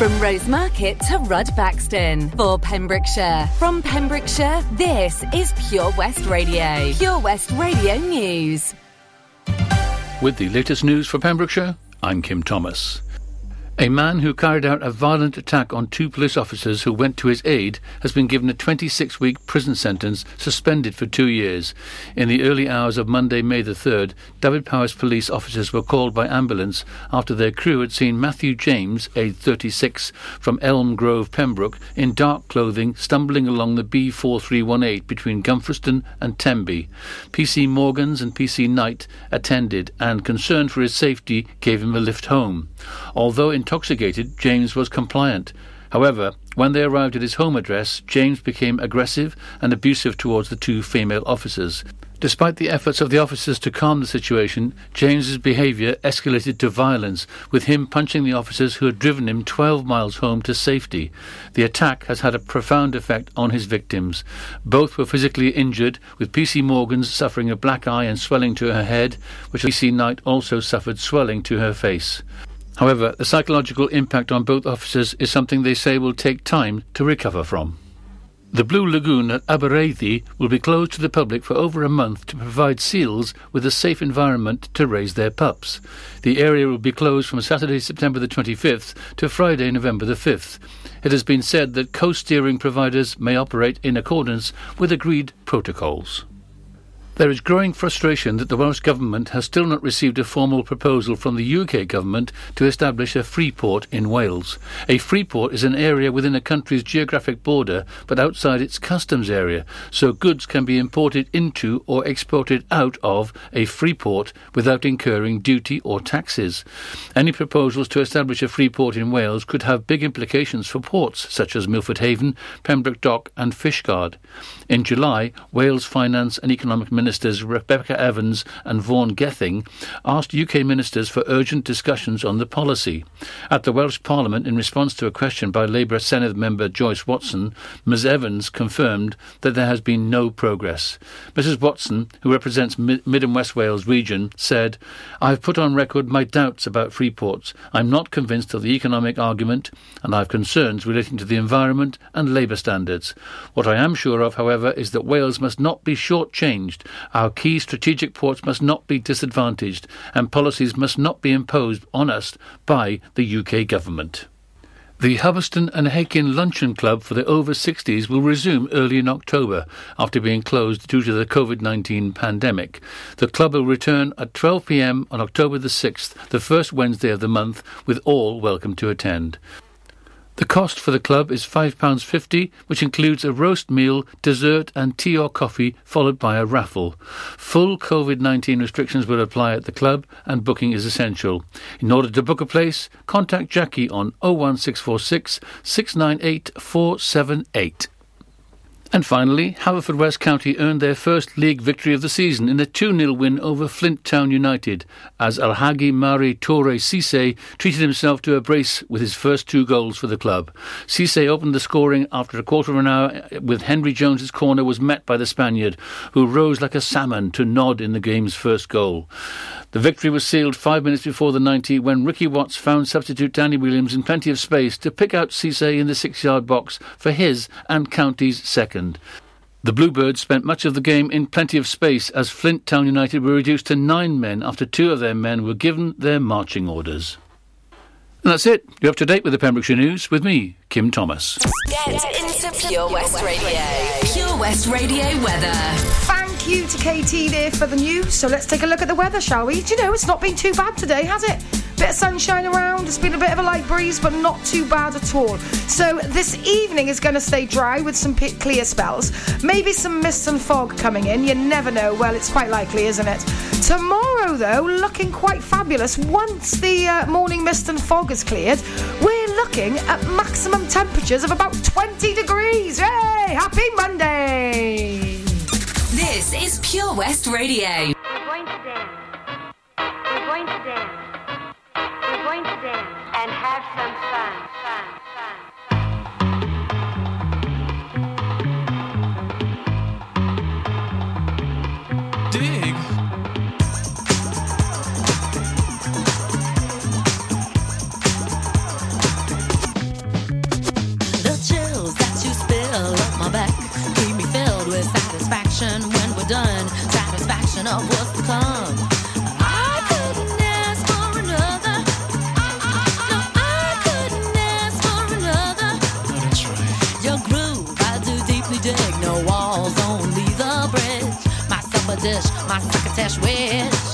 From Rosemarket to Rudbaxton for Pembrokeshire. From Pembrokeshire, this is Pure West Radio. Pure West Radio News. With the latest news for Pembrokeshire, I'm Kim Thomas. A man who carried out a violent attack on two police officers who went to his aid has been given a 26 week prison sentence, suspended for two years. In the early hours of Monday, May the 3rd, Dyfed-Powys police officers were called by ambulance after their crew had seen Matthew James, aged 36, from Elm Grove, Pembroke, in dark clothing stumbling along the B4318 between Gumfreston and Tenby. PC Morgans and PC Knight attended and, concerned for his safety, gave him a lift home. Although intoxicated, James was compliant. However, when they arrived at his home address, James became aggressive and abusive towards the two female officers. Despite the efforts of the officers to calm the situation, James's behaviour escalated to violence, with him punching the officers who had driven him 12 miles home to safety. The attack has had a profound effect on his victims. Both were physically injured, with PC Morgans suffering a black eye and swelling to her head, which PC Knight also suffered swelling to her face. However, the psychological impact on both officers is something they say will take time to recover from. The Blue Lagoon at Abereiddi will be closed to the public for over a month to provide seals with a safe environment to raise their pups. The area will be closed from Saturday, September the 25th to Friday, November the 5th. It has been said that coasteering providers may operate in accordance with agreed protocols. There is growing frustration that the Welsh Government has still not received a formal proposal from the UK Government to establish a free port in Wales. A free port is an area within a country's geographic border but outside its customs area, so goods can be imported into or exported out of a free port without incurring duty or taxes. Any proposals to establish a free port in Wales could have big implications for ports such as Milford Haven, Pembroke Dock and Fishguard. In July, Wales Finance and Economic Minister Ministers Rebecca Evans and Vaughan Gething asked UK ministers for urgent discussions on the policy. At the Welsh Parliament, in response to a question by Labour Senedd member Joyce Watson, Ms Evans confirmed that there has been no progress. Mrs Watson, who represents Mid, Mid and West Wales region, said, I have put on record my doubts about free ports. I'm not convinced of the economic argument, and I have concerns relating to the environment and labour standards. What I am sure of, however, is that Wales must not be shortchanged our key strategic ports must not be disadvantaged, and policies must not be imposed on us by the UK government. The Hubberston and Hakin Luncheon Club for the over 60s will resume early in October after being closed due to the COVID 19 pandemic. The club will return at 12 pm on October the 6th, the first Wednesday of the month, with all welcome to attend. The cost for the club is £5.50, which includes a roast meal, dessert, and tea or coffee, followed by a raffle. Full COVID 19 restrictions will apply at the club, and booking is essential. In order to book a place, contact Jackie on 01646 698 478. And finally, Haverfordwest County earned their first league victory of the season in a 2 0 win over Flint Town United, as Alhagi Mari Touray Sisay treated himself to a brace with his first two goals for the club. Sisay opened the scoring after a quarter of an hour with Henry Jones's corner was met by the Spaniard, who rose like a salmon to nod in the game's first goal. The victory was sealed five minutes before the 90 when Ricky Watts found substitute Danny Williams in plenty of space to pick out Sisay in the six yard box for his and County's second. The Bluebirds spent much of the game in plenty of space as Flint Town United were reduced to nine men after two of their men were given their marching orders. And that's it. You're up to date with the Pembrokeshire News with me, Kim Thomas. Get into Pure West Radio. Pure West Radio weather. Thank you to KT there for the news. So let's take a look at the weather, shall we? Do you know, it's not been too bad today, has it? Bit of sunshine around, it's been a bit of a light breeze, but not too bad at all. So this evening is going to stay dry with some p- clear spells. Maybe some mist and fog coming in, you never know. Well, it's quite likely, isn't it? Tomorrow, though, looking quite fabulous. Once the uh, morning mist and fog is cleared, we're looking at maximum temperatures of about 20 degrees. Yay! Happy Monday! This is Pure West Radio. We're going to dance. We're going to dance going to dance and have some fun, fun, fun. Back. Me filled with satisfaction when we're done. Satisfaction of what's to come. Dish, my succotash wish.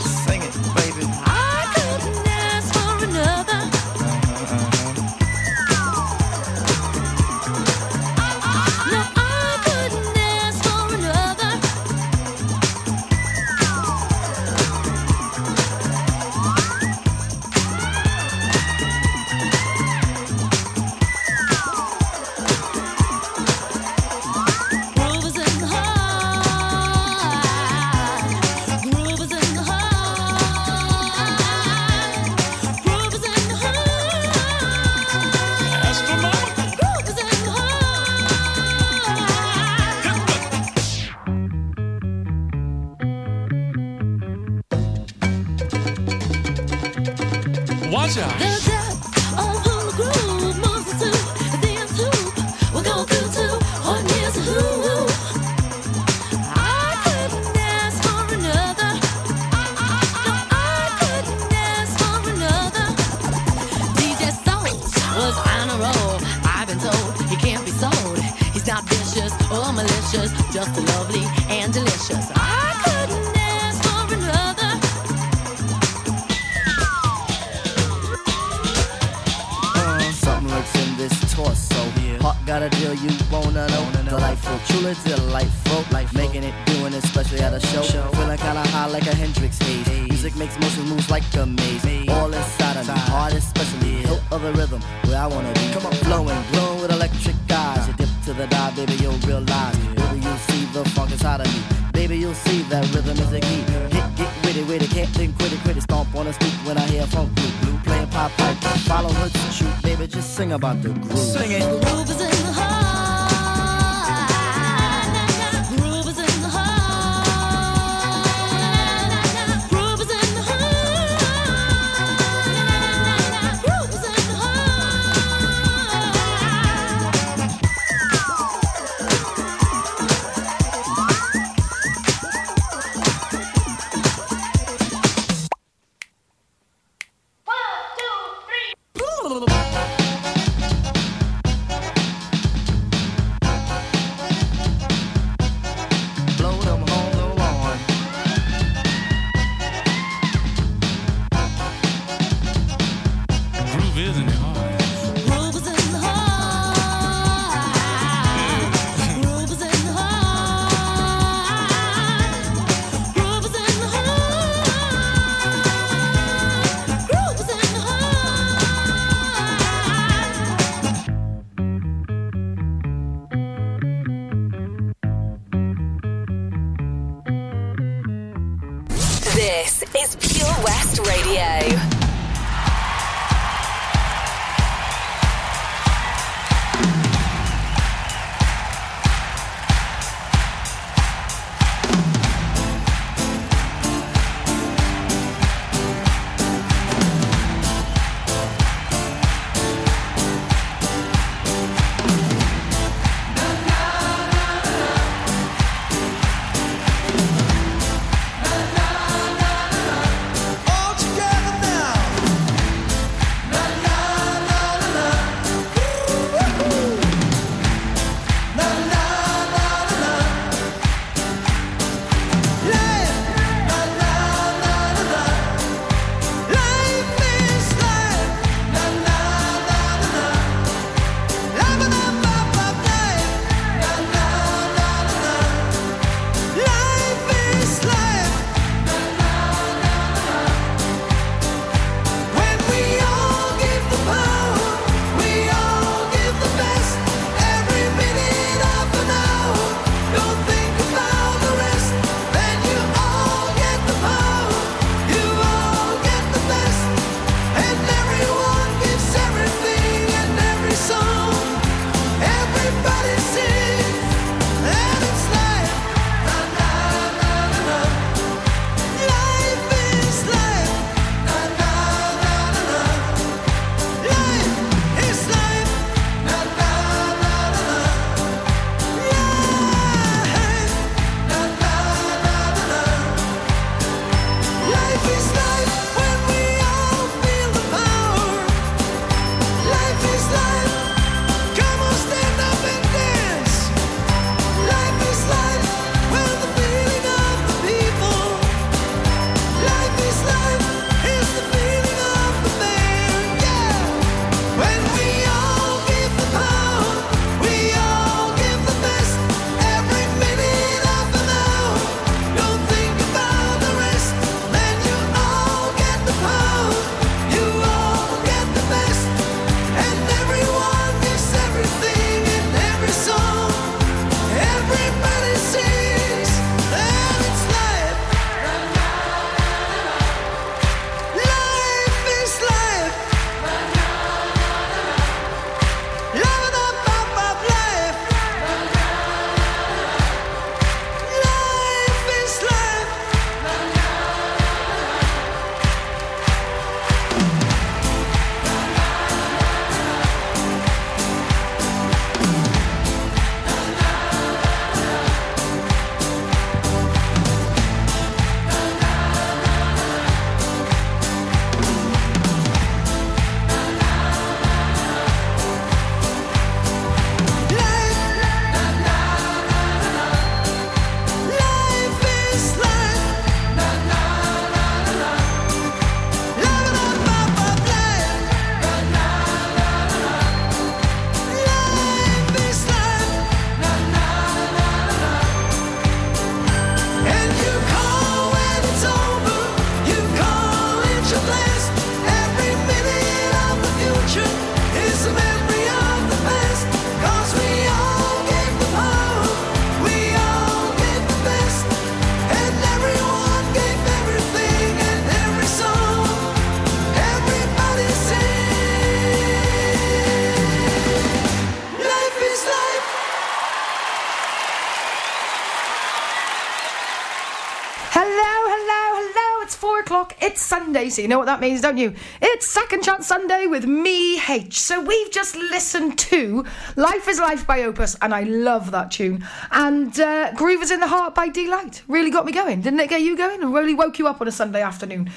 So you know what that means, don't you? It's Second Chance Sunday with me, H. So we've just listened to Life is Life by Opus, and I love that tune. And uh, Groove is in the Heart by Deee-Lite. Really got me going. Didn't it get you going? And really woke you up on a Sunday afternoon.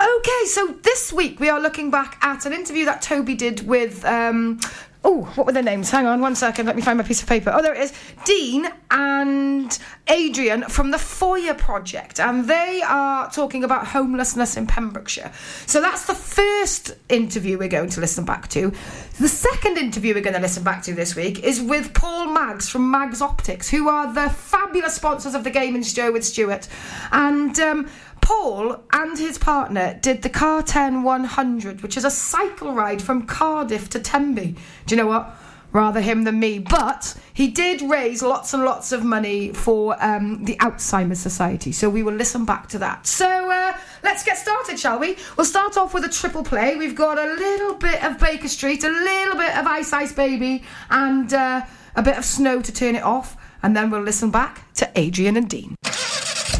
Okay, so this week we are looking back at an interview that Toby did with. Um, Oh, what were their names? Hang on one second. Let me find my piece of paper. Oh, there it is. Dean and Adrian from the Foyer Project, and they are talking about homelessness in Pembrokeshire. So that's the first interview we're going to listen back to. The second interview we're going to listen back to this week is with Paul Maggs from Maggs Optics, who are the fabulous sponsors of the Gaming Show with Stuart. And um, Paul and his partner did the CarTen 100, which is a cycle ride from Cardiff to Tenby. Do you know what? Rather him than me. But he did raise lots and lots of money for um, the Alzheimer's Society. So we will listen back to that. So uh, let's get started, shall we? We'll start off with a triple play. We've got a little bit of Baker Street, a little bit of Ice Ice Baby, and uh, a bit of Snow to turn it off. And then we'll listen back to Adrian and Dean.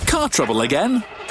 Car trouble again?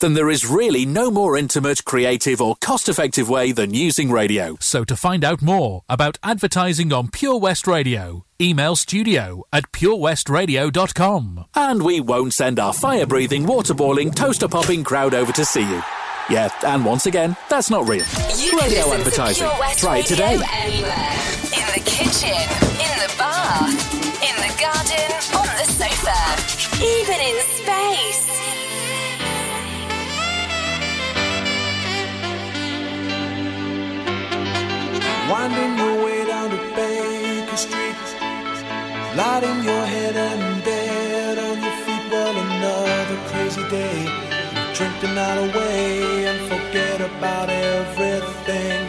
then there is really no more intimate, creative, or cost effective way than using radio. So, to find out more about advertising on Pure West Radio, email studio at purewestradio.com. And we won't send our fire breathing, water boiling, toaster popping crowd over to see you. Yeah, and once again, that's not real. You radio listen to advertising. Pure West Try it today. Anywhere. In the kitchen, in the bar, in the garden, on the sofa, even in space. Winding your way down to Baker Street, lighting your head and bed on your feet. Well, another crazy day. Drink the night away and forget about everything.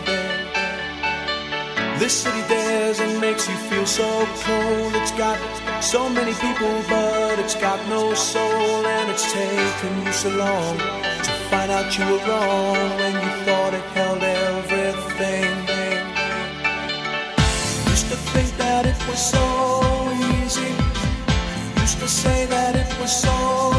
This city dares and makes you feel so cold. It's got so many people, but it's got no soul. And it's taken you so long to find out you were wrong when you thought it so easy. You Used to say that it was so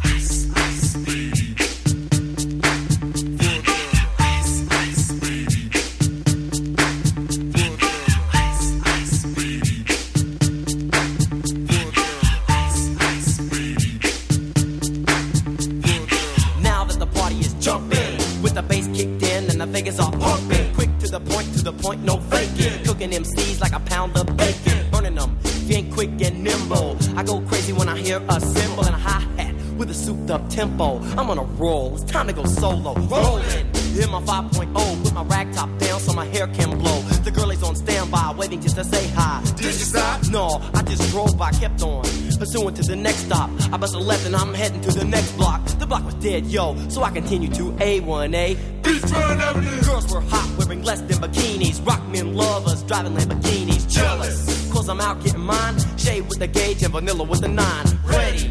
It's time to go solo. Rolling, hit my 5.0, put my rag top down so my hair can blow. The girl is on standby, waiting just to say hi. Did you stop? No, I just drove by, kept on. Pursuing to the next stop. I bust a left and I'm heading to the next block. The block was dead, yo, so I continue to A1A. Beachfront Avenue. Girls were hot, wearing less than bikinis. Rock men lovers, driving Lamborghinis. Jealous, cause I'm out getting mine. Shade with the gauge and vanilla with the nine. Ready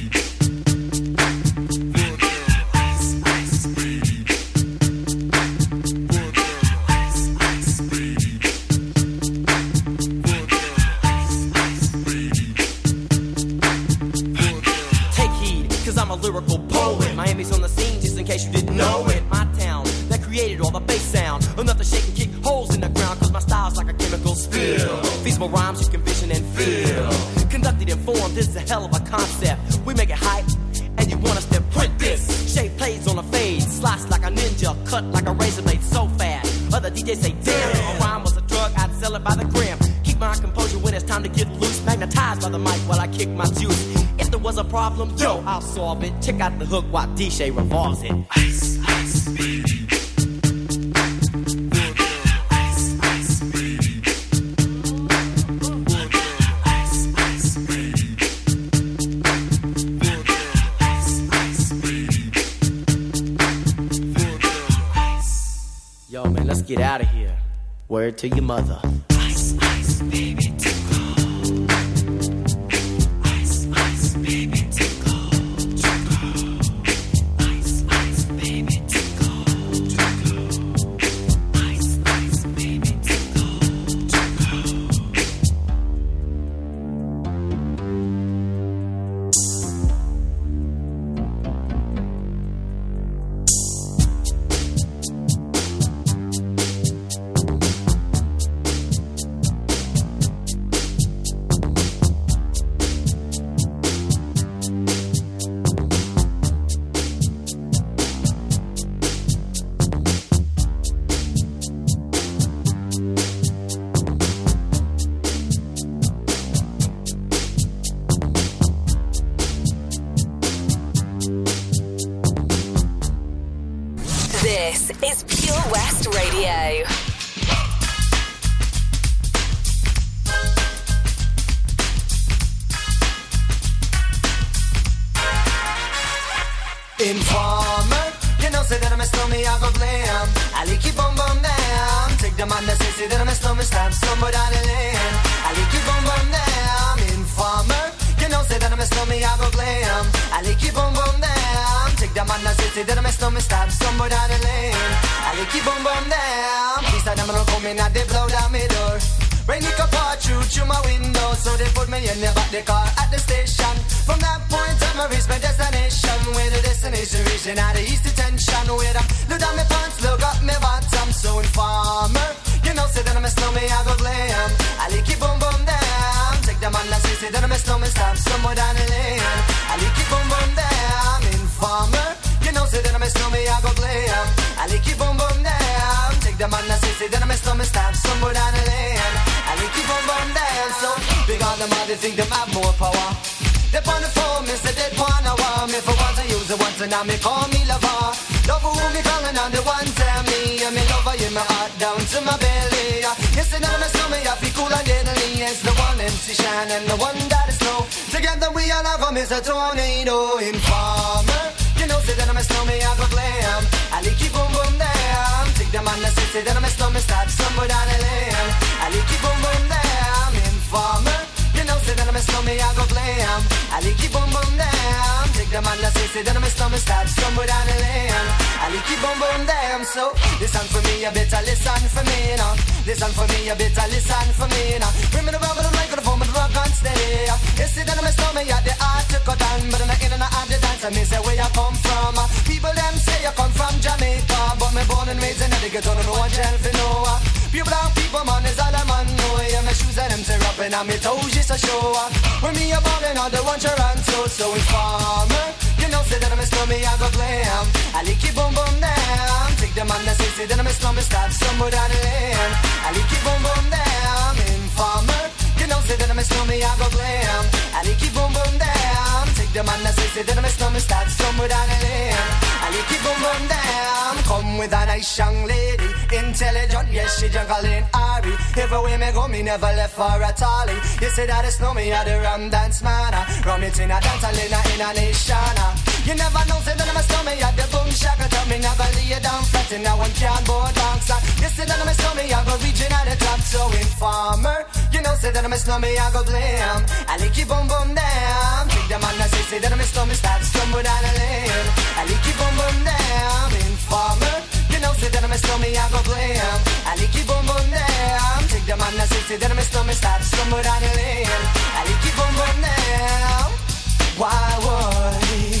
A lyrical poet. Miami's on the scene, just in case you didn't know it. My town that created all the bass sound. Enough to shake and kick holes in the ground, cause my style's like a chemical spill. Feasible rhymes you can vision and feel. Conducted in form, this is a hell of a concept. We make it hype, and you want us to print this. Shape plays on a fade, slice like a ninja, cut like a razor blade so fast. Other DJs say, damn, a rhyme was a drug, I'd sell it by the gram. Keep my composure when it's time to get loose. Magnetized by the mic while I kick my juice. Was a problem, yo, I'll solve it. Check out the hook while DJ revolves it. Ice, ice, baby. Yo, man, let's get out of here. Word to your mother. Radio. Informer, you know say that I'm a stormy, I go blam. I like you boom boom down. Take the man that say say that I'm a stormy, stab somebody down the lane. I like you boom boom down. Informer, you know say that I'm a stormy, I go blam. I like you boom boom down. Take the man that say say that I'm a stormy, stab somebody down the lane. I like you boom boom down. Please tell them I'm coming out, they blow down my door. Rain it could pour through through my window, so they put me in the back the car at the station. From that point on, I reached my destination. Where the destination region out of east detention. Where I look down my pants, look up my bottom. So informer, you know, say that I'm a snowman, I go glam. I like it boom boom down. Take the man that say, say that I'm a snowman, stop somewhere down the lane. I like it boom boom down. Informer, you know, say that I'm a snowman, I go glam. The man that say, say that I'm a snowman, stop somewhere down the lane. I like it boom boom down. So big on them, all they think them have more power. They on the phone, me say they want me for once to use it once and now me call me lover. Love who me calling on the one tell me and me lover in my heart down to my belly. Yes, and now my stomach I feel cool and deadly. It's the one MC Shine and the one that is snow. Together we all have a Mr. Tornado in Informer. You know, say that I'm a snowman, I go glam. I like it boom boom down. The man that say, say that I'm a snowman, start somewhere down the lane. I like it boom boom down. Informer. You know, say that I'm a snowman, I go glam. I like it boom boom down. Take the man that say, say that I'm a snowman, start somewhere down the lane. I like it boom boom down. So listen for me, you better listen for me now. Listen for me, you better listen for me now. Bring me the rubber, the microphone, but the rock on steady. You see that I'm a snowman, yeah, the art to cut down, but I'm not in and out of the dance. I mean, say where you come from. Connecticut, don't know what else you know. Pure brown people, man, is all I'm on. know. Yeah, my shoes and them tear up and me toes just a show. Up. When me a ballin', all the ones you run so informer. You know, say that I'm a snowman, I go glam. I like it boom boom down. Take the man that say, say that I'm a snowman, start somewhere down the lane. I like it boom boom down. Informer. You know, say that I'm a snowman, I go glam. I like it boom boom down. Take the man that say, say that I'm a snowman, start somewhere down the lane. I it boom boom down. Come with a nice young lady, intelligent, yes she juggling Ari. Everywhere me go, me never left for a tally. You say that it's no me, I the rum dance man. Rum it in a dance, I in in a nation. You never know, say that I'm a snowman, I the boom shaka. Tell me never lay you down flat in a one can board box. You say that I'm a snowman, I go reaching at the top, so informer. You know, say that I'm a snowman, I go blam. I like it boom boom down. Take the man that say, say that I'm a snowman, start stumble down the lane. I like it boom boom down. Informer. You know, say that I'm a snowman, I go blam. I like it boom boom down. Take the man that say, say that I'm a snowman, start stumble down the lane. I like it boom boom down. Why would?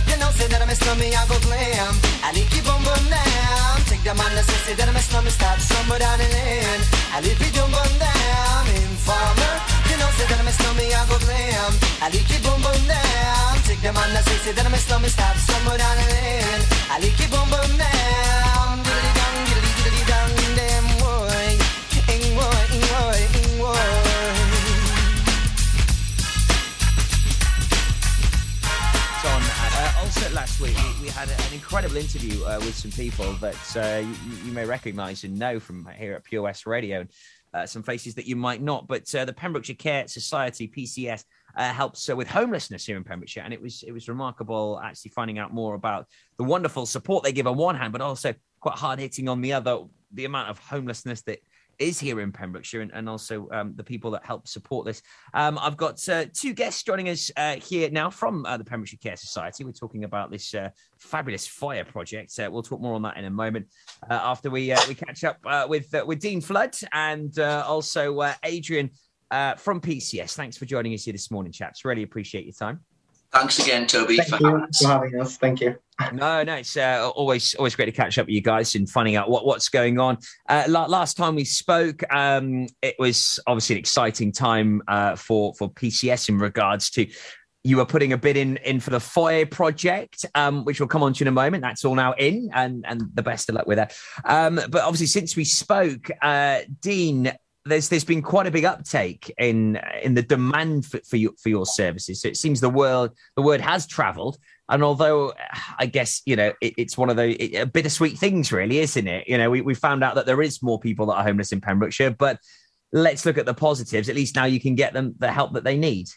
know, say that I'm a snowman, I go glam. I like it boom boom down. Take the man say, that I'm a snowman, start somewhere down the lane. I like it boom boom down. Informer, you know, say that I'm a snowman, I go glam. I like it boom boom down. Take the man say, that I'm a snowman, start somewhere down the lane. I like it boom boom down. Last week we, we had an incredible interview uh, with some people that uh, you, you may recognise and know from here at Pure West Radio. Uh, some faces that you might not, but uh, the Pembrokeshire Care Society (PCS) uh, helps uh, with homelessness here in Pembrokeshire, and it was it was remarkable actually finding out more about the wonderful support they give on one hand, but also quite hard hitting on the other. The amount of homelessness that is here in Pembrokeshire and, and also um, the people that help support this. Um, I've got uh, two guests joining us uh, here now from uh, the Pembrokeshire Care Society. We're talking about this uh, fabulous foyer project. Uh, we'll talk more on that in a moment uh, after we we catch up with with Dean Flood and also Adrian from PCS. Thanks for joining us here this morning, chaps. Really appreciate your time. Thanks again, Toby. Thank for you having us. for having us. Thank you. No, no, it's uh, always always great to catch up with you guys and finding out what, what's going on. Uh, la- last time we spoke, um, it was obviously an exciting time uh, for for PCS in regards to you were putting a bid in in for the foyer project, um, which we'll come on to in a moment. That's all now in, and and the best of luck with that. Um, but obviously, since we spoke, uh, Dean. There's there's been quite a big uptake in in the demand for, for your for your services. So it seems the world the word has travelled, and although I guess you know it, it's one of the it, bittersweet things, really, isn't it? You know, we, we found out that there is more people that are homeless in Pembrokeshire, but let's look at the positives. At least now you can get them the help that they need.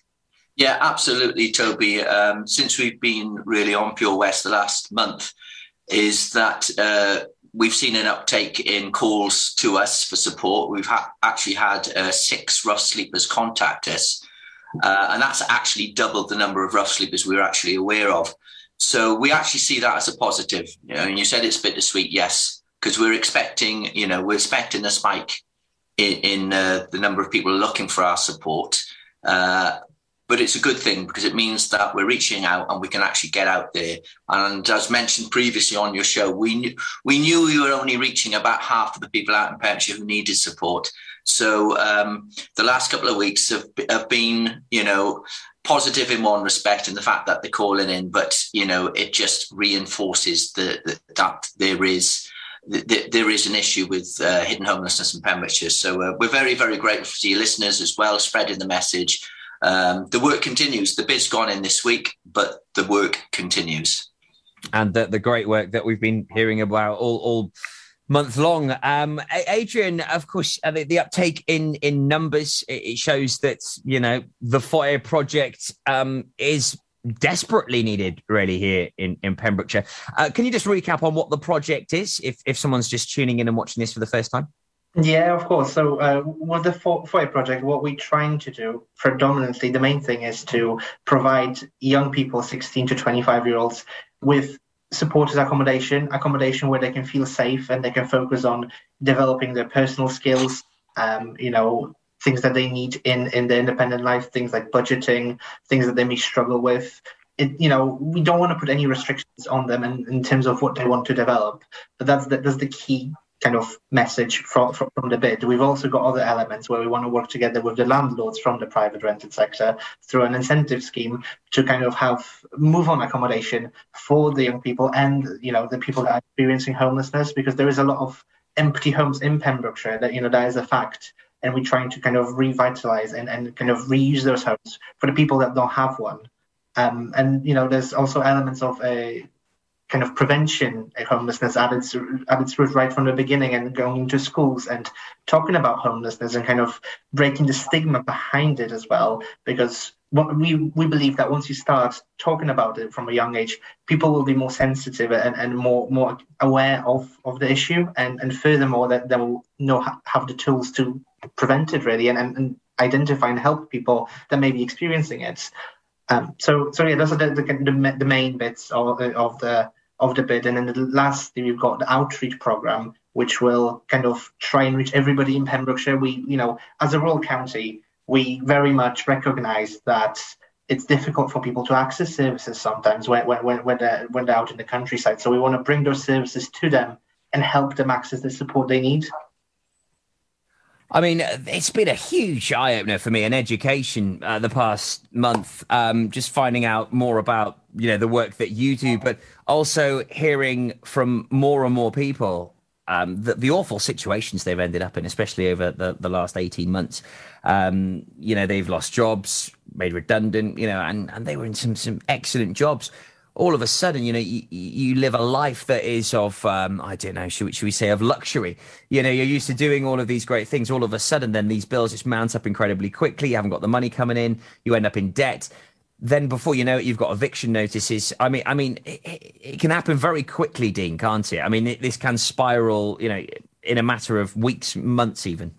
Yeah, absolutely, Toby. Um, since we've been really on Pure West the last month, is that uh, we've seen an uptake in calls to us for support. We've ha- actually had uh, six rough sleepers contact us, uh, and that's actually doubled the number of rough sleepers we were actually aware of. So we actually see that as a positive. You know, and you said it's bittersweet, yes, because we're expecting, you know, we're expecting a spike in, in uh, the number of people looking for our support. Uh, but it's a good thing because it means that we're reaching out and we can actually get out there. And as mentioned previously on your show, we knew we knew we were only reaching about half of the people out in Pembrokeshire who needed support. So um, the last couple of weeks have, have been, you know, positive in one respect in the fact that they're calling in, but you know, it just reinforces the, the that there is there is an issue with uh, hidden homelessness in Pembrokeshire. So uh, we're very, very grateful to your listeners as well, spreading the message. Um, the work continues. The bid's gone in this week, but the work continues. and the, the great work that we've been hearing about all, all month long. Um, Adrian, of course, uh, the, the uptake in in numbers it, shows that you know the foyer project um, is desperately needed really here in in Pembrokeshire. Uh, can you just recap on what the project is if if someone's just tuning in and watching this for the first time? Yeah, of course. So, uh, with the Fo- Foyer project, what we're trying to do predominantly, the main thing is to provide young people, 16 to 25 year olds, with supported accommodation, accommodation where they can feel safe and they can focus on developing their personal skills, um, you know, things that they need in, in their independent life, things like budgeting, things that they may struggle with. It, you know, we don't want to put any restrictions on them in, in terms of what they want to develop, but that's the, that's the key kind of message from, from, from the bid. We've also got other elements where we want to work together with the landlords from the private rented sector through an incentive scheme to kind of have move on accommodation for the young people and you know the people that are experiencing homelessness because there is a lot of empty homes in Pembrokeshire that you know that is a fact and we're trying to kind of revitalize and, and kind of reuse those homes for the people that don't have one. Um, and you know, there's also elements of a kind of prevention of homelessness added added through right from the beginning and going into schools and talking about homelessness and kind of breaking the stigma behind it as well. Because we we believe that once you start talking about it from a young age people will be more sensitive and, and more more aware of of the issue. And and furthermore that they will know have the tools to prevent it really and, and, and identify and help people that may be experiencing it um, so, so yeah, those are the, the, the, main bits of, of the of the bid, and then the lastly, we've got the outreach program, which will kind of try and reach everybody in Pembrokeshire. We, you know, as a rural county, we very much recognise that it's difficult for people to access services sometimes when when when they're when they're out in the countryside. So we want to bring those services to them and help them access the support they need. I mean, it's been a huge eye opener for me in education uh, the past month. Um, just finding out more about you know the work that you do, but also hearing from more and more people um, the, the awful situations they've ended up in, especially over the, the last eighteen months. Um, you know, they've lost jobs, made redundant. You know, and and they were in some some excellent jobs all of a sudden, you know, you, you live a life that is of, um, I don't know, should, should we say of luxury? You know, you're used to doing all of these great things. All of a sudden, then these bills just mount up incredibly quickly. You haven't got the money coming in. You end up in debt. Then before you know it, you've got eviction notices. I mean, I mean, it, it can happen very quickly, Dean, can't it? I mean, it, this can spiral, you know, in a matter of weeks, months, even.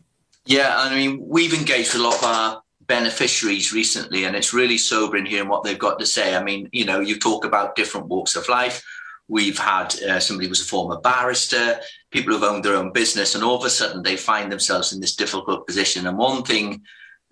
Yeah, I mean, we've engaged a lot of our beneficiaries recently, and it's really sobering hearing what they've got to say. I mean, you know, you talk about different walks of life. We've had uh, somebody who was a former barrister, people who've owned their own business, and all of a sudden they find themselves in this difficult position. And one thing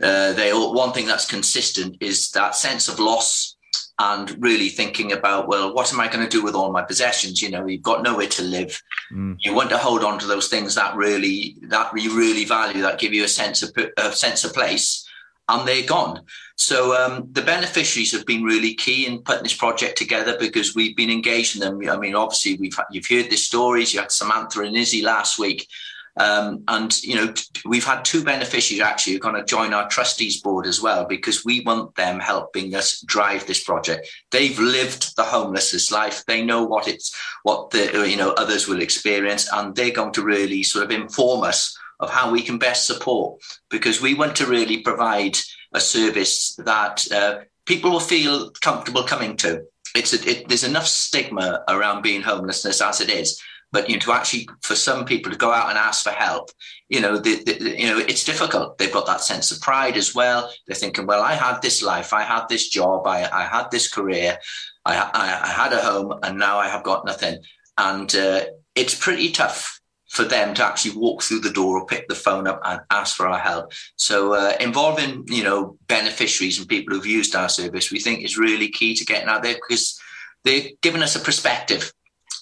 uh, they all, one thing that's consistent is that sense of loss and really thinking about well what am i going to do with all my possessions you know you've got nowhere to live Mm. you want to hold on to those things that really that you really value that give you a sense of a sense of place and they're gone. So um, the beneficiaries have been really key in putting this project together because we've been engaging them. I mean obviously we've you've heard the stories. You had samantha and izzy last week. Um, and you know we've had two beneficiaries actually who are going to join our trustees board as well because we want them helping us drive this project. They've lived the homelessness life. They know what it's what the you know others will experience and they're going to really sort of inform us of how we can best support because we want to really provide a service that uh, people will feel comfortable coming to. It's a, it, there's enough stigma around being homelessness as it is, but you know, to actually for some people to go out and ask for help, you know, the, the, you know, it's difficult. They've got that sense of pride as well. They're thinking, well, I had this life, I had this job, I, I had this career, I, I, I had a home, and now I have got nothing, and uh, it's pretty tough for them to actually walk through the door or pick the phone up and ask for our help. So uh, involving, you know, beneficiaries and people who've used our service, we think is really key to getting out there because they're giving us a perspective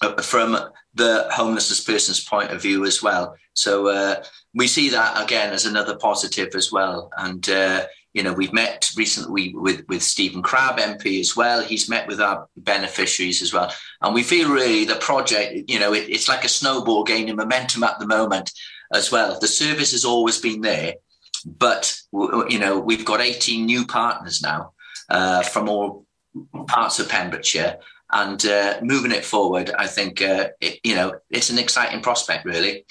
uh, from the homelessness person's point of view as well. So uh, we see that again as another positive as well. And uh, you know, we've met recently with with Stephen Crabb MP as well. He's met with our beneficiaries as well, and we feel really the project. You know, it, it's like a snowball gaining momentum at the moment as well. The service has always been there, but you know, we've got 18 new partners now uh, from all parts of Pembrokeshire and uh, moving it forward, I think uh, it, you know it's an exciting prospect, really.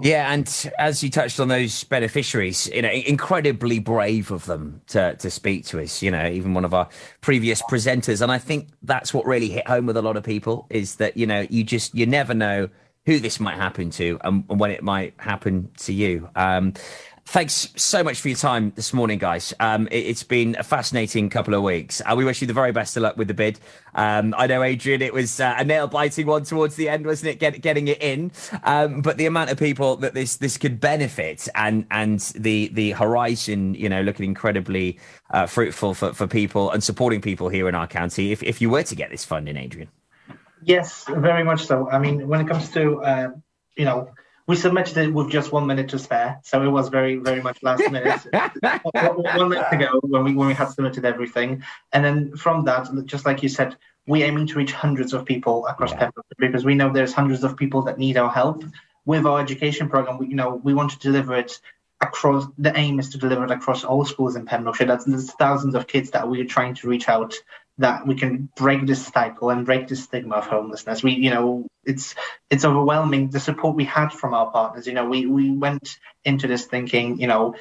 Yeah, and as you touched on those beneficiaries, you know, incredibly brave of them to to speak to us. You know, even one of our previous presenters, and I think that's what really hit home with a lot of people is that you know you just you never know who this might happen to and, and when it might happen to you. Um, Thanks so much for your time this morning, guys. Um, it, has been a fascinating couple of weeks. Uh, we wish you the very best of luck with the bid. Um, I know, Adrian, it was uh, a nail biting one towards the end, wasn't it? Get, getting it in, um, but the amount of people that this this could benefit and and the the horizon, you know, looking incredibly uh, fruitful for, for people and supporting people here in our county. If if you were to get this funding, Adrian. Yes, very much so. I mean, when it comes to uh, you know we submitted it with just one minute to spare, so it was very, very much last minute. one minute to go when we when we had submitted everything, and then from that, just like you said, we're aiming to reach hundreds of people across yeah. Pembrokeshire because we know there's hundreds of people that need our help. With our education program, we, you know, we want to deliver it across. The aim is to deliver it across all schools in Pembrokeshire. That's there's thousands of kids that we're trying to reach out that we can break this cycle and break this stigma of homelessness. We, you know, it's it's overwhelming the support we had from our partners. You know, we we went into this thinking, you know,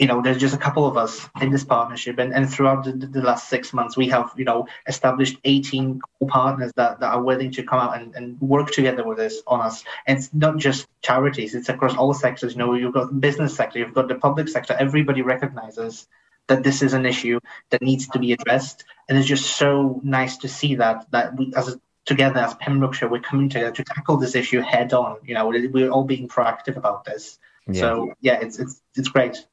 you know, there's just a couple of us in this partnership, and, and throughout the, the last six months, we have, you know, established 18 partners that, that are willing to come out and, and work together with us on us. And it's not just charities; it's across all sectors. You know, you've got business sector, you've got the public sector. Everybody recognizes that this is an issue that needs to be addressed. And it's just so nice to see that that we as a, together as Pembrokeshire we're coming together to tackle this issue head on. You know, we're all being proactive about this. Yeah. So yeah, it's it's it's great.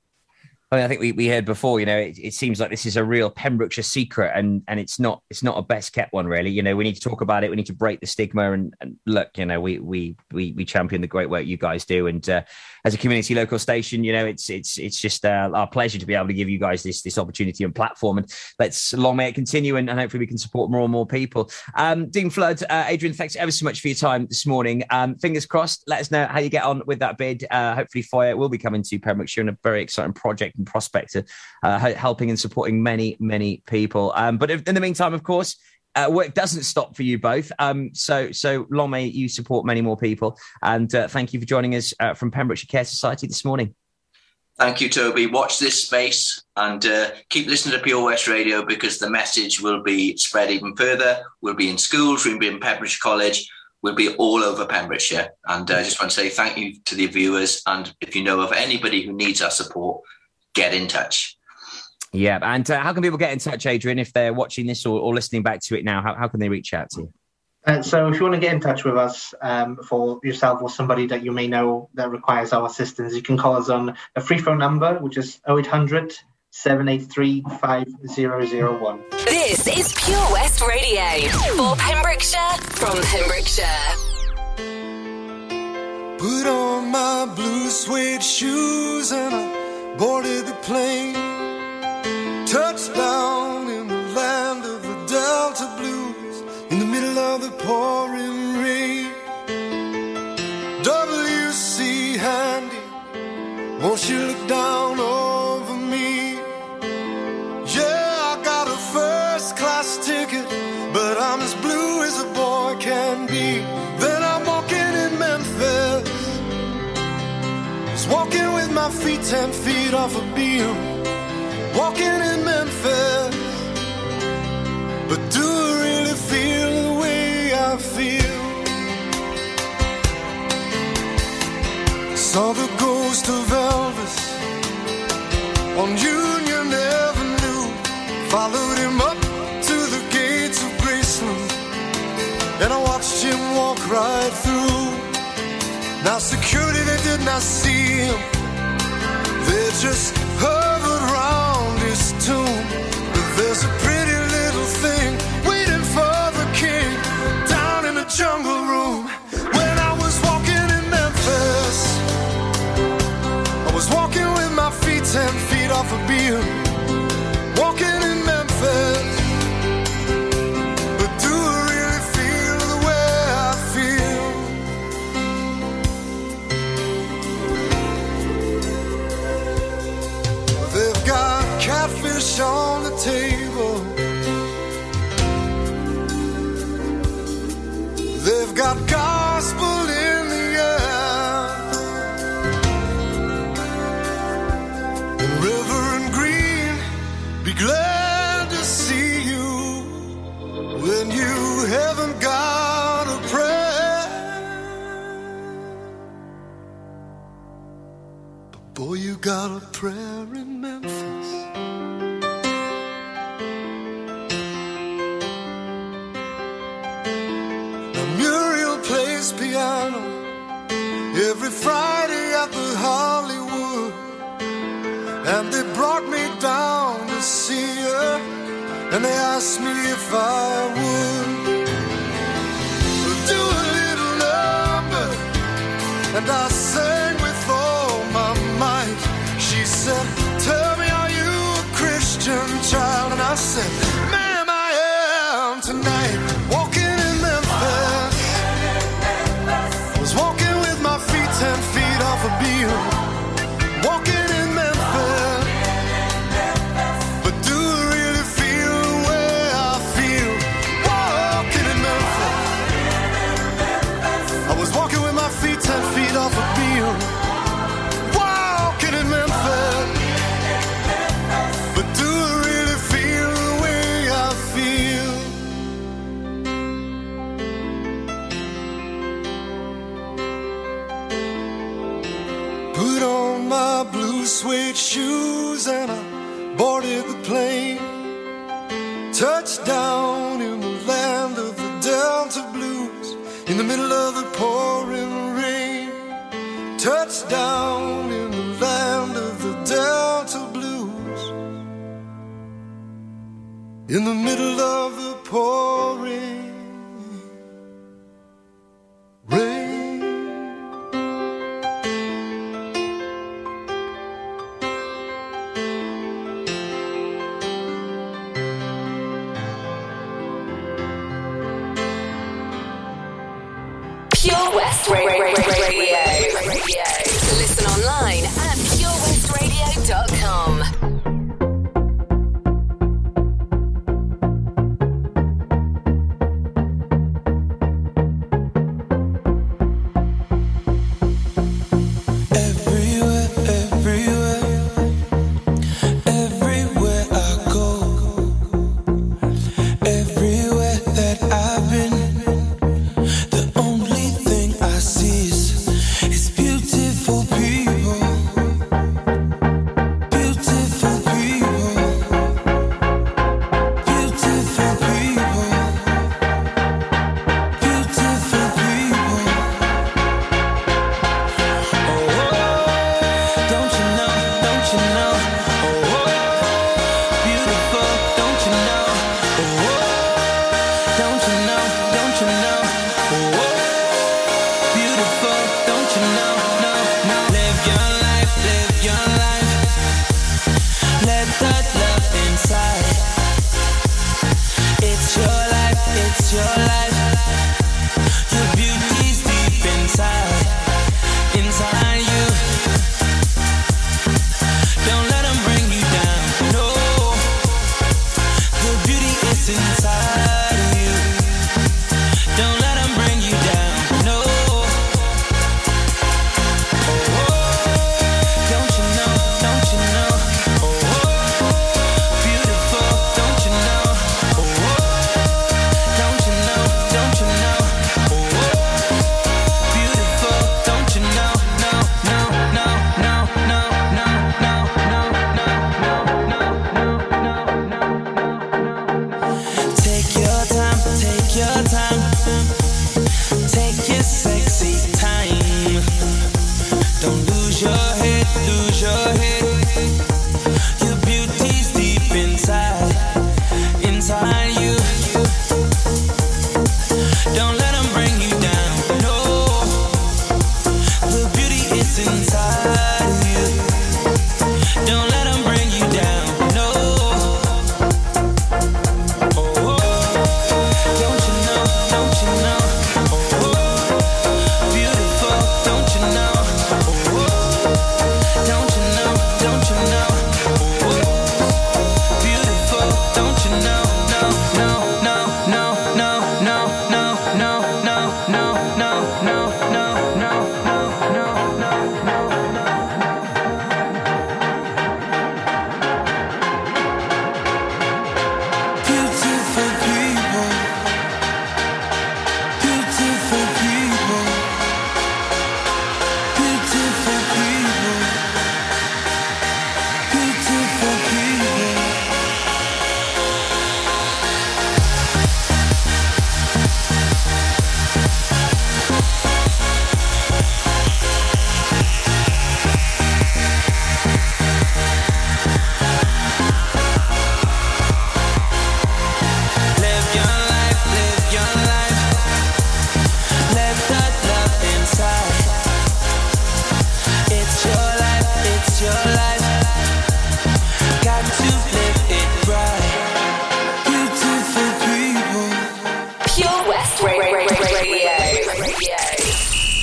I, mean, I think we, we heard before, you know, it, it, seems like this is a real Pembrokeshire secret and and it's not it's not a best kept one really. You know, we need to talk about it. We need to break the stigma and, and look, you know, we we we we champion the great work you guys do. And uh, as a community local station, you know, it's it's it's just uh, our pleasure to be able to give you guys this this opportunity and platform. And let's long may it continue and, and hopefully we can support more and more people. Um, Dean Flood, uh, Adrian, thanks ever so much for your time this morning. Um, fingers crossed. Let us know how you get on with that bid. Uh, hopefully, Foyer will be coming to Pembrokeshire in a very exciting project and prospect to uh, helping and supporting many, many people. Um, but in the meantime, of course, uh, work doesn't stop for you both. Um, so, so long may you support many more people. And uh, thank you for joining us uh, from Pembrokeshire Care Society this morning. Thank you, Toby. Watch this space and uh, keep listening to Pure West Radio because the message will be spread even further. We'll be in schools, we'll be in Pembrokeshire College, we'll be all over Pembrokeshire. And uh, I just want to say thank you to the viewers. And if you know of anybody who needs our support, get in touch. Yeah. And uh, how can people get in touch, Adrian, if they're watching this or, or listening back to it now? How, how can they reach out to you? Uh, so if you want to get in touch with us um, for yourself or somebody that you may know that requires our assistance, you can call us on a free phone number, which is 0800 783 5001. This is Pure West Radio for Pembrokeshire from Pembrokeshire. Put on my blue suede shoes and I boarded the plane, touched down in the land of the Delta Blues, in the middle of the pouring rain. W.C. Handy, won't you look down over me? Yeah, I got a first class ticket, but I'm as blue as a boy can be. Then I'm walking in Memphis, walking with my feet ten feet feet off a beam, walking in Memphis. But do I really feel the way I feel? Saw the ghost of Elvis on Union Avenue, followed him up to the gates of Graceland, and I watched him walk right through. Now security they did not see him just hope. boy, you got a prayer in Memphis. Muriel plays piano every Friday at the Hollywood. And they brought me down to see her. And they asked me if I would.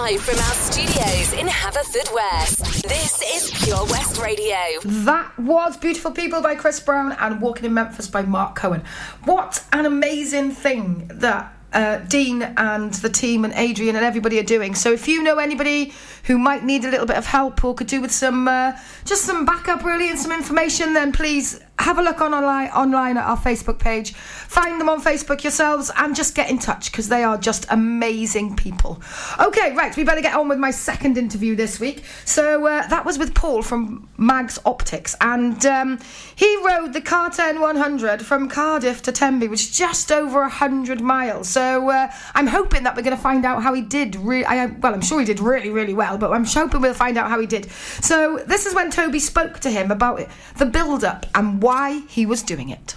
Live from our studios in Haverfordwest. This is Pure West Radio. That was Beautiful People by Chris Brown and Walking in Memphis by Marc Cohn. What an amazing thing that uh, Dean and the team and Adrian and everybody are doing. So if you know anybody who might need a little bit of help or could do with some uh, just some backup really and some information, then please have a look on online, online at our Facebook page. Find them on Facebook yourselves and just get in touch because they are just amazing people. Okay, right, we better get on with my second interview this week. So uh, that was with Paul from Mags Optics, and um, he rode the CarTen 100 from Cardiff to Tenby, which is just over 100 miles. So uh, I'm hoping that we're going to find out how he did. Re- I, well, I'm sure he did really, really well, but I'm hoping we'll find out how he did. So this is when Toby spoke to him about the build up and why he was doing it.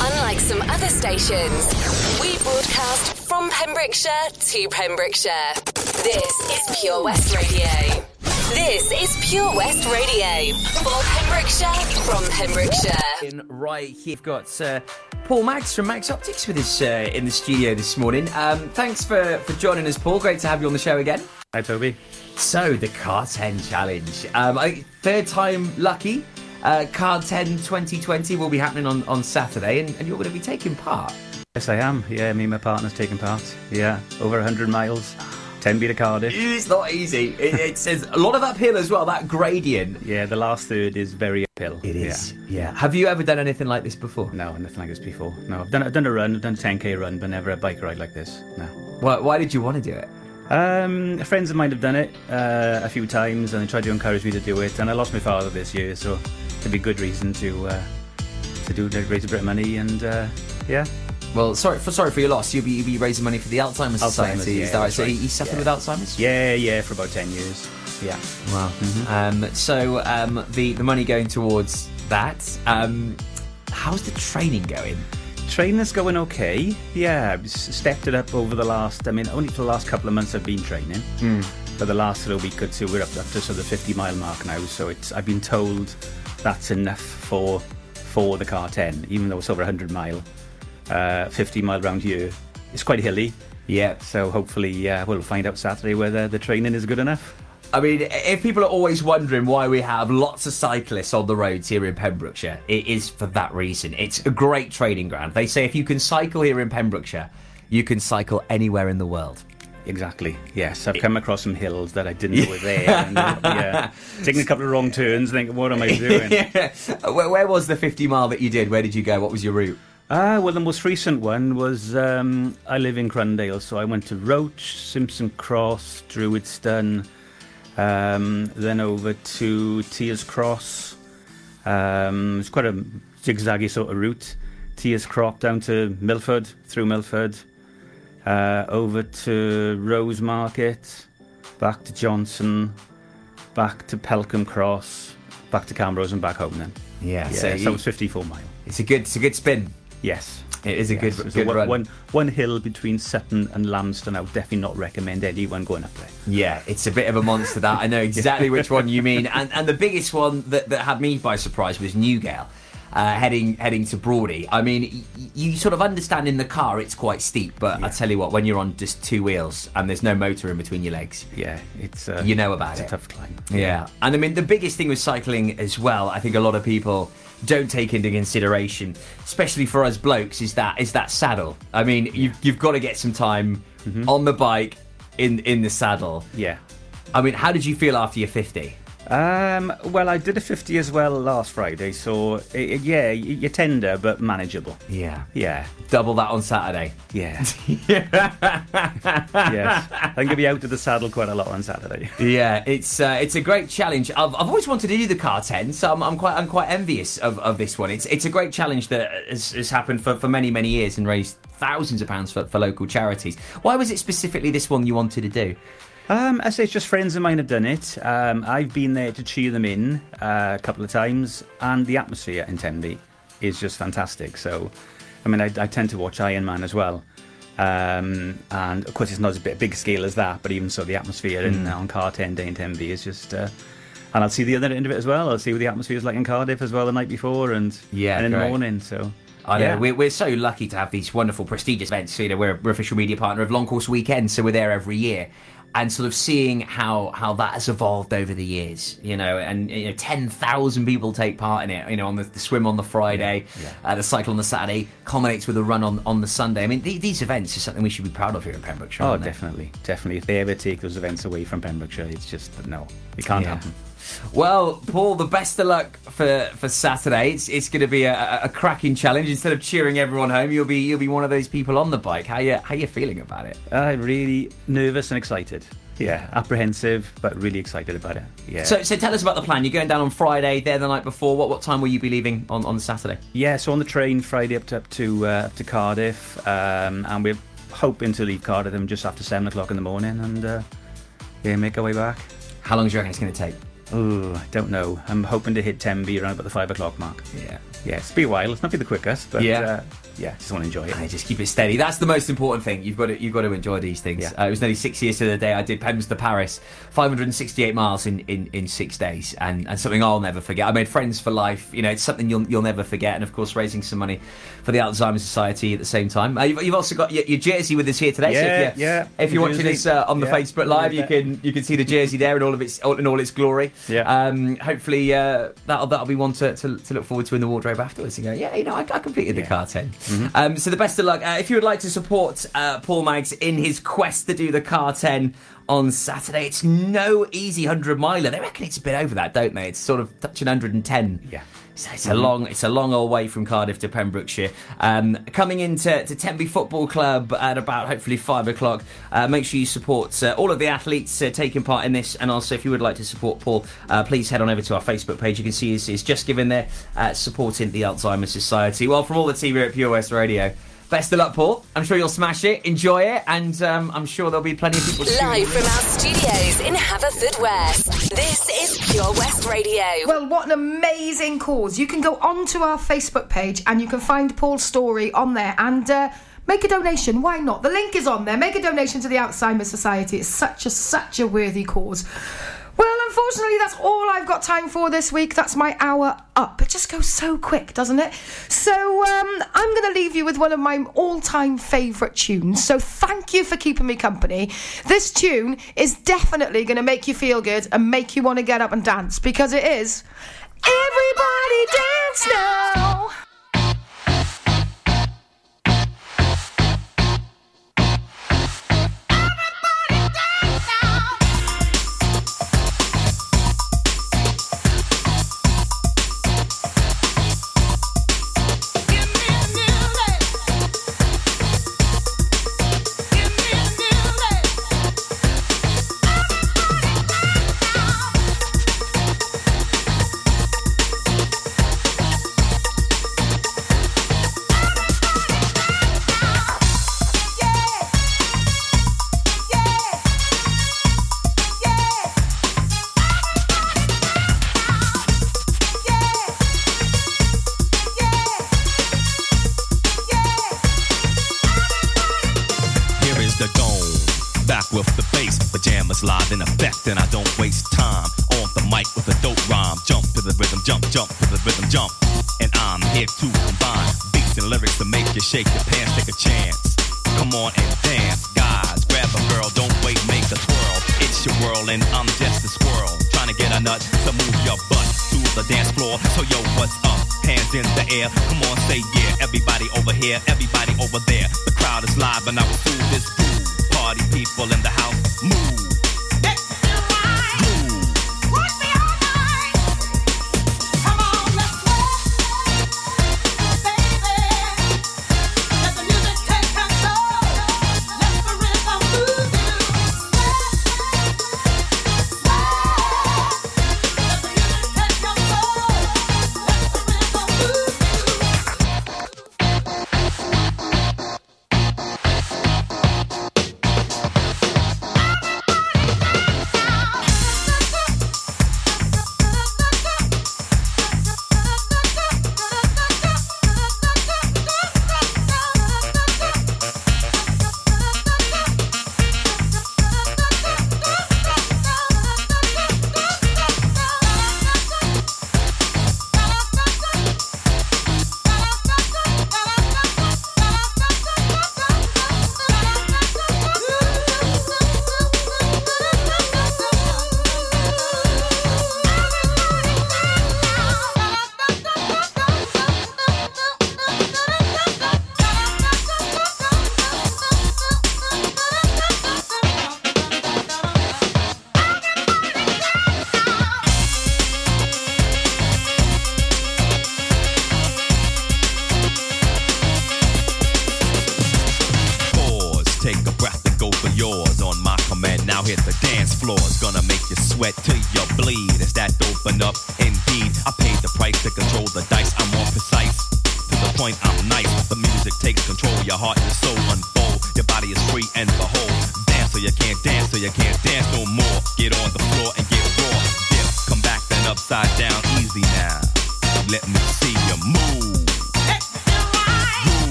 Unlike some other stations, we broadcast from Pembrokeshire to Pembrokeshire. This is Pure West Radio. This is Pure West Radio. For Pembrokeshire, from Pembrokeshire. In right here, we've got uh, Paul Max from Max Optics with us uh, in the studio this morning. Um, thanks for, for joining us, Paul. Great to have you on the show again. Hi, Toby. So, the CarTen Challenge. Um, I, third time lucky. Uh, CarTen 2020 will be happening on, on Saturday, and, and you're going to be taking part. Yes, I am. Yeah, me and my partner's taking part. Yeah, over 100 miles. 10 to Cardiff. It's not easy. It, it says a lot of uphill as well, that gradient. Yeah, the last third is very uphill. It is. Yeah. Have you ever done anything like this before? No, nothing like this before. No, I've done, I've done a run, I've done a 10k run, but never a bike ride like this. No. Why, why did you want to do it? Um, friends of mine have done it uh, a few times, and they tried to encourage me to do it. And I lost my father this year, so it'd be a good reason to uh, to do to raise a bit of money. And uh, yeah, Well, sorry for sorry for your loss. You'll be, you'll be raising money for the Alzheimer's, Alzheimer's, Society. yeah, is that right? So right. he, he suffered Yeah. with Alzheimer's. yeah, yeah, for about 10 years. Yeah. Wow. Um, so um, the the money going towards that. Um, how's the training going? Training's going okay. Yeah, I've stepped it up over the last. I mean, only for the last couple of months I've been training. Mm. For the last of week or two, we're up, up to sort of the 50 mile mark now. So it's. I've been told that's enough for for the CarTen, even though it's over 100 mile, uh, 50 mile round here. It's quite hilly. Yeah. So hopefully, yeah, we'll find out Saturday whether the training is good enough. I mean, if people are always wondering why we have lots of cyclists on the roads here in Pembrokeshire, it is for that reason. It's a great training ground. They say if you can cycle here in Pembrokeshire, you can cycle anywhere in the world. Exactly. Yes, I've come across some hills that I didn't know were there. and, uh, yeah, taking a couple of wrong turns, thinking, what am I doing? Yeah. where, where was the 50 mile that you did? Where did you go? What was your route? Ah, well, the most recent one was um, I live in Crundale, so I went to Roch, Simpson Cross, Druidston, um, then over to Tiers Cross. Um, it's quite a zigzaggy sort of route. Tiers Cross down to Milford, through Milford, uh, over to Rosemarket, back to Johnston, back to Pelcomb Cross, back to Camrose and back home then. Yeah, yeah so so, it was 54 mile. It's a good, it's a good spin. Yes. It is a Yes, good, good one, run. One, one hill between Sutton and Lambston. I would definitely not recommend anyone going up there. Yeah, it's a bit of a monster. That I know exactly which one you mean, and and the biggest one that, that had me by surprise was Newgale. Uh, heading heading to Broady. I mean, y- you sort of understand in the car it's quite steep, but I tell you what, when you're on just two wheels and there's no motor in between your legs, yeah, it's uh, you know about it's it. a tough climb. Yeah. And I mean, the biggest thing with cycling as well, I think a lot of people don't take into consideration, especially for us blokes, is that is that saddle. I mean, you've, you've got to get some time on the bike in in the saddle. Yeah. I mean, how did you feel after your 50? Um, well, I did a 50 as well last Friday, so yeah, you're tender but manageable. Yeah. Yeah. Double that on Saturday. Yeah. yes. I think I'll be out of the saddle quite a lot on Saturday. Yeah, it's uh, it's a great challenge. I've, I've always wanted to do the CarTen, so I'm, I'm quite I'm quite envious of, of this one. It's it's a great challenge that has, has happened for, for many many years and raised thousands of pounds for, for local charities. Why was it specifically this one you wanted to do? Um, I say it's just friends of mine have done it. Um, I've been there to cheer them in uh, a couple of times, and the atmosphere in Tenby is just fantastic. So, I mean, I, I tend to watch Iron Man as well. Um, and of course, it's not as big, big scale as that, but even so, the atmosphere in, Mm. on CarTen Day in Tenby is just. Uh, and I'll see the other end of it as well. I'll see what the atmosphere is like in Cardiff as well the night before and, Yeah, and in great. the morning. So, I know yeah. we're, we're so lucky to have these wonderful, prestigious events. You know, we're, we're official media partner of Long Course Weekend, so we're there every year. And sort of seeing how how that has evolved over the years, you know, and you know, ten thousand people take part in it. You know, on the, the swim on the Friday, uh, the cycle on the Saturday, culminates with a run on, on the Sunday. I mean, the, these events are something we should be proud of here in Pembrokeshire. Oh, definitely, definitely. If they ever take those events away from Pembrokeshire, it's just no, it can't Yeah. happen. Well, Paul, the best of luck for, for Saturday. It's, it's going to be a, a, cracking challenge. Instead of cheering everyone home, you'll be you'll be one of those people on the bike. How you how you feeling about it? I'm really nervous and excited. Yeah, apprehensive, but really excited about it. Yeah. So, so tell us about the plan. You're going down on Friday, there the night before. What what time will you be leaving on, on Saturday? yeah, so on the train Friday up to up to, uh, up to Cardiff, um, and we're hoping to leave Cardiff just after seven o'clock in the morning, and uh, yeah, make our way back. How long do you reckon it's going to take? Oh, I don't know. I'm hoping to hit Tenby around about the five o'clock mark. Yeah. Yeah, it's be a while. It's not be the quickest, but Yeah. uh, yeah, just want to enjoy it. I just keep it steady. That's the most important thing. You've got to you've got to enjoy these things. Yeah. Uh, it was nearly six years to the day I did Pembs to Paris, 568 miles in, in, in six days, and, and something I'll never forget. I made friends for life. You know, it's something you'll you'll never forget. And of course, raising some money for the Alzheimer's Society at the same time. Uh, you've, you've also got your, your jersey with us here today. so Yeah, if you're, yeah. If you're watching this uh, on the Yeah. Facebook Live, you can you can see the jersey there in all of its in all its glory. Yeah. Um, hopefully uh, that'll that'll be one to, to, to look forward to in the wardrobe afterwards. And go, yeah, you know, I, I completed the CarTen Mm-hmm. Um, so the best of luck. Uh, if you would like to support uh, Paul Maggs in his quest to do the CarTen on Saturday, it's no easy hundred miler. They reckon it's a bit over that, don't they? It's sort of touching 110. Yeah. So it's a Mhm. long, it's a long old way from Cardiff to Pembrokeshire. Um, coming into to Tenby Football Club at about hopefully five o'clock. Uh, make sure you support uh, all of the athletes uh, taking part in this, and also if you would like to support Paul, uh, please head on over to our Facebook page. You can see he's, he's just given there uh, supporting the Alzheimer's Society. Well, from all the team here at Pure West Radio. Best of luck, Paul. I'm sure you'll smash it, enjoy it, and um, I'm sure there'll be plenty of people Live from our studios in Haverfordwest. This is Pure West Radio. Well, what an amazing cause. You can go onto our Facebook page and you can find Paul's story on there and uh, make a donation. Why not? The link is on there. Make a donation to the Alzheimer's Society. It's such a, such a worthy cause. Well, unfortunately, that's all I've got time for this week. That's my hour up. It just goes so quick, doesn't it? So, um, I'm going to leave you with one of my all time favourite tunes. So, thank you for keeping me company. This tune is definitely going to make you feel good and make you want to get up and dance because it is. Everybody dance now! here, everybody over there. The crowd is live and I was